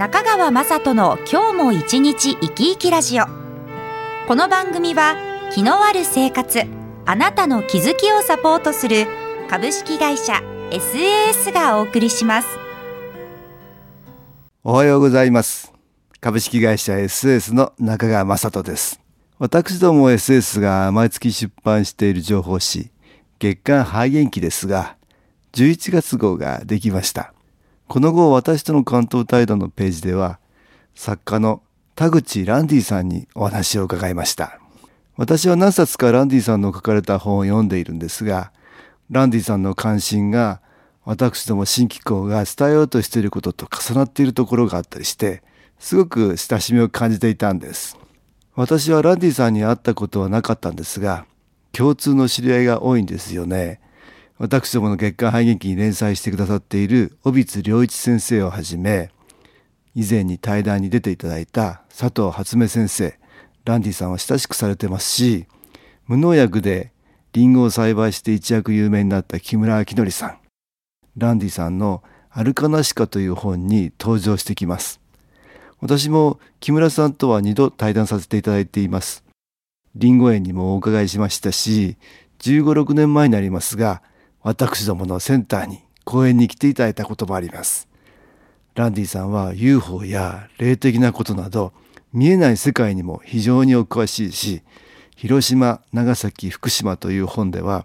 中川雅人の今日も一日生き生きラジオ。この番組は気のある生活あなたの気づきをサポートする株式会社 SAS がお送りします。おはようございます。株式会社 SAS の中川雅人です。私ども SS が毎月出版している情報誌月刊肺元気ですが11月号ができました。この後私との関東対談のページでは作家の田口ランディさんにお話を伺いました。私は何冊かランディさんの書かれた本を読んでいるんですがランディさんの関心が私ども新機構が伝えようとしていることと重なっているところがあったりしてすごく親しみを感じていたんです。私はランディさんに会ったことはなかったんですが共通の知り合いが多いんですよね。私どもの月刊肺元気に連載してくださっている小光良一先生をはじめ以前に対談に出ていただいた佐藤初目先生ランディさんは親しくされてますし無農薬でリンゴを栽培して一躍有名になった木村明則さんランディさんの「アルカナシカ」という本に登場してきます。私も木村さんとは2度対談させていただいています。リンゴ園にもお伺いしましたし15、6年前になりますが私どものセンターに講演に来ていただいたこともあります。ランディさんは UFO や霊的なことなど見えない世界にも非常にお詳しいし、広島、長崎、福島という本では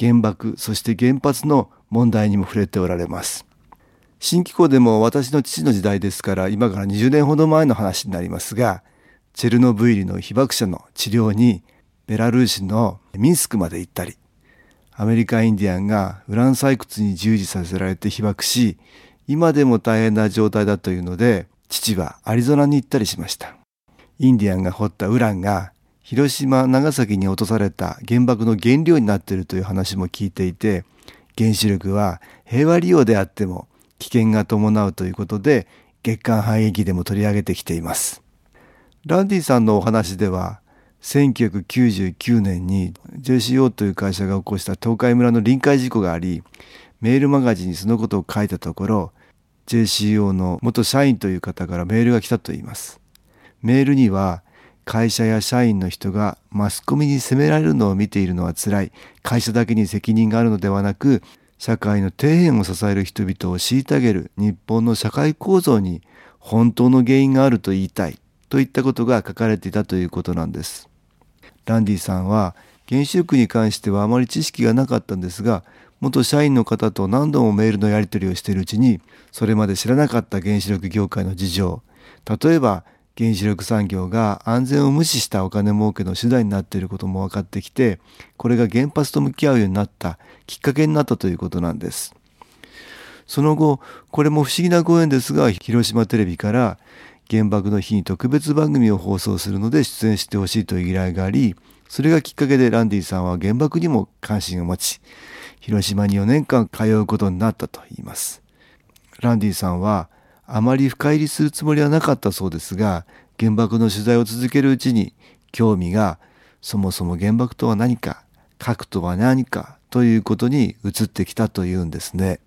原爆、そして原発の問題にも触れておられます。新機構でも私の父の時代ですから今から20年ほど前の話になりますが、チェルノブイリの被爆者の治療にベラルーシのミンスクまで行ったり、アメリカインディアンがウラン採掘に従事させられて被爆し、今でも大変な状態だというので、父はアリゾナに行ったりしました。インディアンが掘ったウランが広島、長崎に落とされた原爆の原料になっているという話も聞いていて、原子力は平和利用であっても危険が伴うということで、月間反撃でも取り上げてきています。ランディさんのお話では、1999年に JCO という会社が起こした東海村の臨界事故がありメールマガジンにそのことを書いたところ JCO の元社員という方からメールが来たといいます。メールには会社や社員の人がマスコミに責められるのを見ているのはつらい。会社だけに責任があるのではなく社会の底辺を支える人々を虐げる日本の社会構造に本当の原因があると言いたい。といったことが書かれていたということなんです。ランディさんは原子力に関してはあまり知識がなかったんですが元社員の方と何度もメールのやり取りをしているうちにそれまで知らなかった原子力業界の事情例えば原子力産業が安全を無視したお金儲けの手段になっていることも分かってきてこれが原発と向き合うようになったきっかけになったということなんですその後これも不思議なご縁ですが広島テレビから原爆の日に特別番組を放送するので出演してほしいという依頼がありそれがきっかけでランディさんは原爆にも関心を持ち広島に4年間通うことになったと言います。ランディさんはあまり深入りするつもりはなかったそうですが原爆の取材を続けるうちに興味がそもそも原爆とは何か核とは何かということに移ってきたというんですね。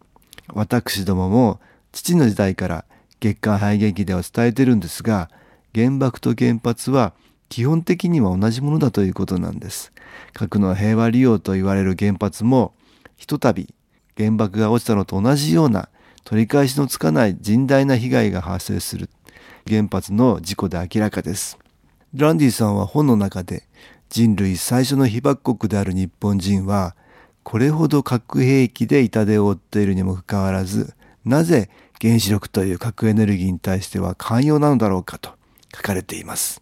私どもも父の時代から月間肺元気では伝えてるんですが原爆と原発は基本的には同じものだということなんです。核の平和利用と言われる原発もひとたび原爆が落ちたのと同じような取り返しのつかない甚大な被害が発生する原発の事故で明らかです。ランディさんは本の中で人類最初の被爆国である日本人はこれほど核兵器で痛手を負っているにもかかわらずなぜ原子力という核エネルギーに対しては寛容なのだろうかと書かれています。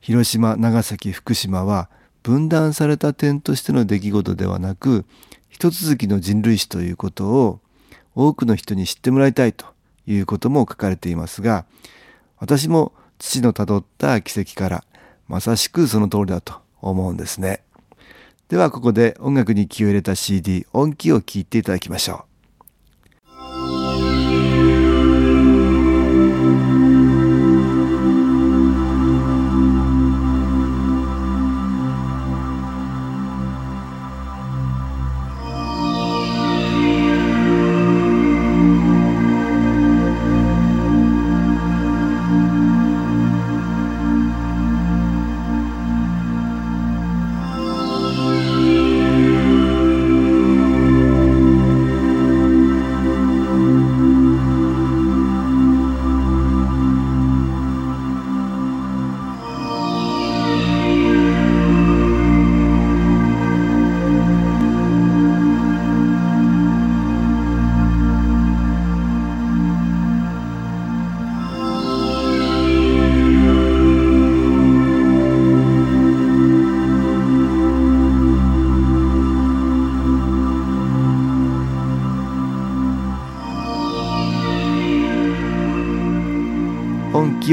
広島、長崎、福島は分断された点としての出来事ではなく一続きの人類史ということを多くの人に知ってもらいたいということも書かれていますが私も父のたどった奇跡からまさしくその通りだと思うんですね。ではここで音楽に気を入れた CD 音機を聴いていただきましょう。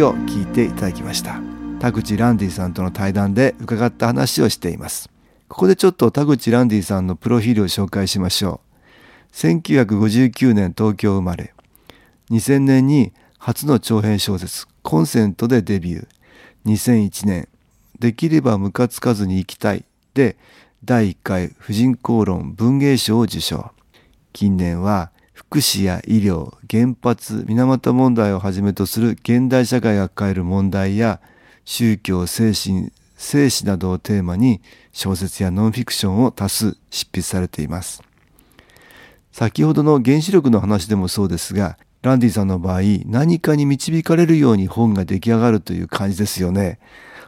を聞いていただきました。田口ランディさんとの対談で伺った話をしています。ここでちょっと田口ランディさんのプロフィールを紹介しましょう。1959年東京生まれ。2000年に初の長編小説「コンセント」でデビュー。2001年「できればムカつかずに生きたい」で第1回婦人公論文芸賞を受賞。近年は福祉や医療、原発、水俣問題をはじめとする現代社会が抱える問題や宗教、精神、生死などをテーマに小説やノンフィクションを多数執筆されています。先ほどの原子力の話でもそうですが、ランディさんの場合、何かに導かれるように本が出来上がるという感じですよね。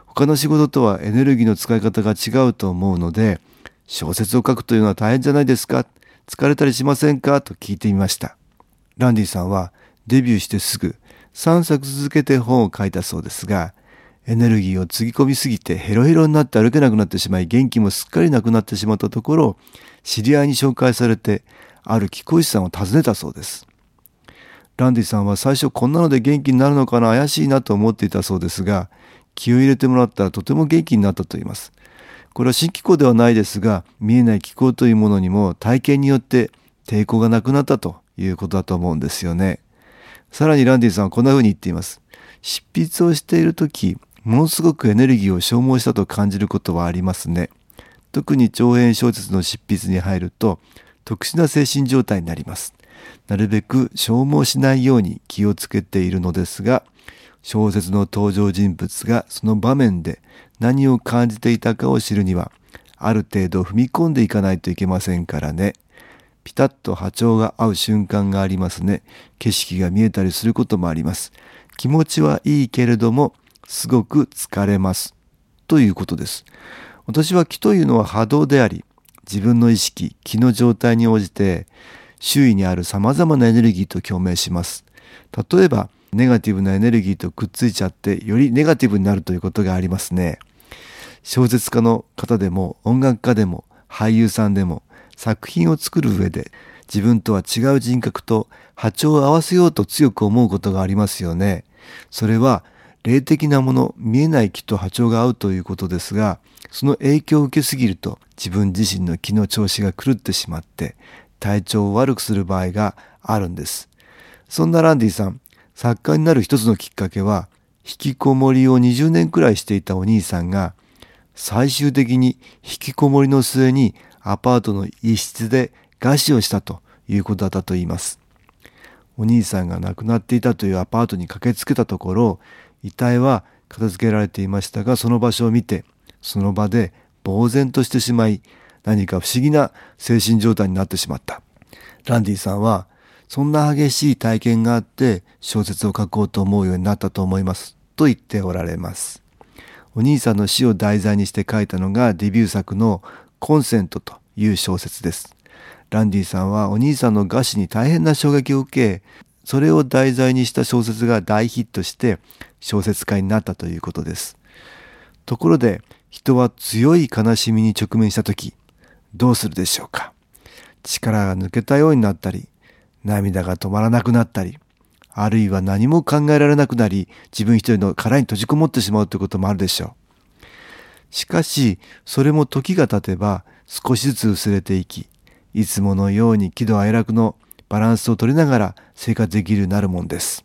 他の仕事とはエネルギーの使い方が違うと思うので、小説を書くというのは大変じゃないですか疲れたりしませんか？と聞いてみました。ランディさんはデビューしてすぐ3作続けて本を書いたそうですが、エネルギーをつぎ込みすぎてヘロヘロになって歩けなくなってしまい元気もすっかりなくなってしまったところ、知り合いに紹介されてある貴公子さんを訪ねたそうです。ランディさんは最初こんなので元気になるのかな？怪しいなと思っていたそうですが、気を入れてもらったらとても元気になったと言います。これは新機構ではないですが、見えない機構というものにも体験によって抵抗がなくなったということだと思うんですよね。さらにランディさんはこんな風に言っています。執筆をしている時、ものすごくエネルギーを消耗したと感じることはありますね。特に長編小説の執筆に入ると特殊な精神状態になります。なるべく消耗しないように気をつけているのですが、小説の登場人物がその場面で何を感じていたかを知るには、ある程度踏み込んでいかないといけませんからね。ピタッと波長が合う瞬間がありますね。景色が見えたりすることもあります。気持ちはいいけれども、すごく疲れます。ということです。私は気というのは波動であり、自分の意識、気の状態に応じて、周囲にある様々なエネルギーと共鳴します。例えば、ネガティブなエネルギーとくっついちゃって、よりネガティブになるということがありますね。小説家の方でも音楽家でも俳優さんでも作品を作る上で自分とは違う人格と波長を合わせようと強く思うことがありますよね。それは霊的なもの、見えない気と波長が合うということですが、その影響を受けすぎると自分自身の気の調子が狂ってしまって体調を悪くする場合があるんです。そんなランディさん、作家になる一つのきっかけは、引きこもりを20年くらいしていたお兄さんが最終的に引きこもりの末にアパートの一室で餓死をしたということだったと言います。お兄さんが亡くなっていたというアパートに駆けつけたところ、遺体は片付けられていましたが、その場所を見て、その場で呆然としてしまい、何か不思議な精神状態になってしまった。ランディさんは、そんな激しい体験があって小説を書こうと思うようになったと思います。と言っておられます。お兄さんの死を題材にして書いたのがデビュー作のコンセントという小説です。ランディさんはお兄さんの餓死に大変な衝撃を受け、それを題材にした小説が大ヒットして小説家になったということです。ところで人は強い悲しみに直面した時どうするでしょうか力が抜けたようになったり涙が止まらなくなったりあるいは何も考えられなくなり、自分一人の殻に閉じこもってしまうということもあるでしょう。しかし、それも時が経てば少しずつ薄れていき、いつものように喜怒哀楽のバランスを取りながら生活できるようになるもんです。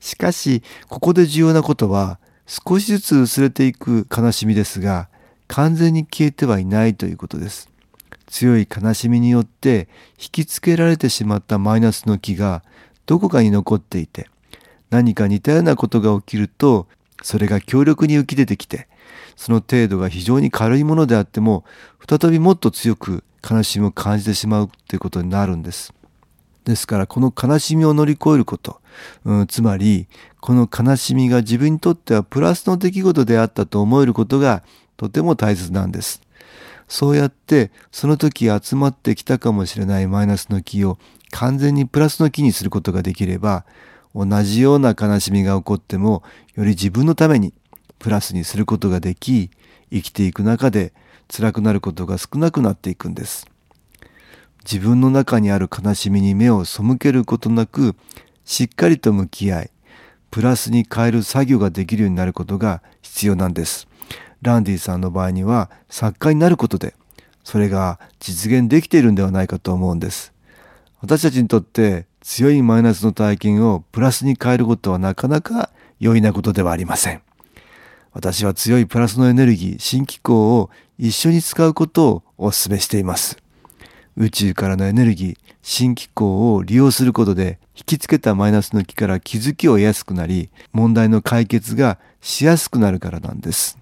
しかし、ここで重要なことは、少しずつ薄れていく悲しみですが、完全に消えてはいないということです。強い悲しみによって引きつけられてしまったマイナスの気がどこかに残っていて、何か似たようなことが起きると、それが強力に浮き出てきて、その程度が非常に軽いものであっても、再びもっと強く悲しみを感じてしまうということになるんです。ですから、この悲しみを乗り越えること、うん、つまり、この悲しみが自分にとってはプラスの出来事であったと思えることがとても大切なんです。そうやってその時集まってきたかもしれないマイナスの気を完全にプラスの気にすることができれば同じような悲しみが起こってもより自分のためにプラスにすることができ生きていく中で辛くなることが少なくなっていくんです。自分の中にある悲しみに目を背けることなくしっかりと向き合いプラスに変える作業ができるようになることが必要なんです。ランディさんの場合には作家になることでそれが実現できているんではないかと思うんです。私たちにとって強いマイナスの体験をプラスに変えることはなかなか容易なことではありません。私は強いプラスのエネルギー、新機構を一緒に使うことをお勧めしています。宇宙からのエネルギー、新機構を利用することで引きつけたマイナスの気から気づきを得やすくなり、問題の解決がしやすくなるからなんです。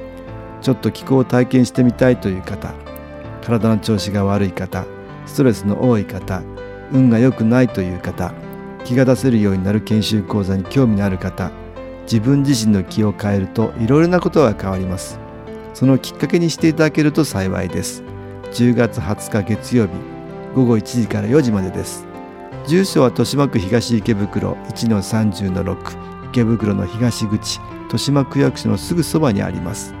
ちょっと気候を体験してみたいという方体の調子が悪い方ストレスの多い方運が良くないという方気が出せるようになる研修講座に興味のある方自分自身の気を変えるといろいろなことが変わります。そのきっかけにしていただけると幸いです。10月20日月曜日午後1時から4時までです。住所は豊島区東池袋1-30-6池袋の東口豊島区役所のすぐそばにあります。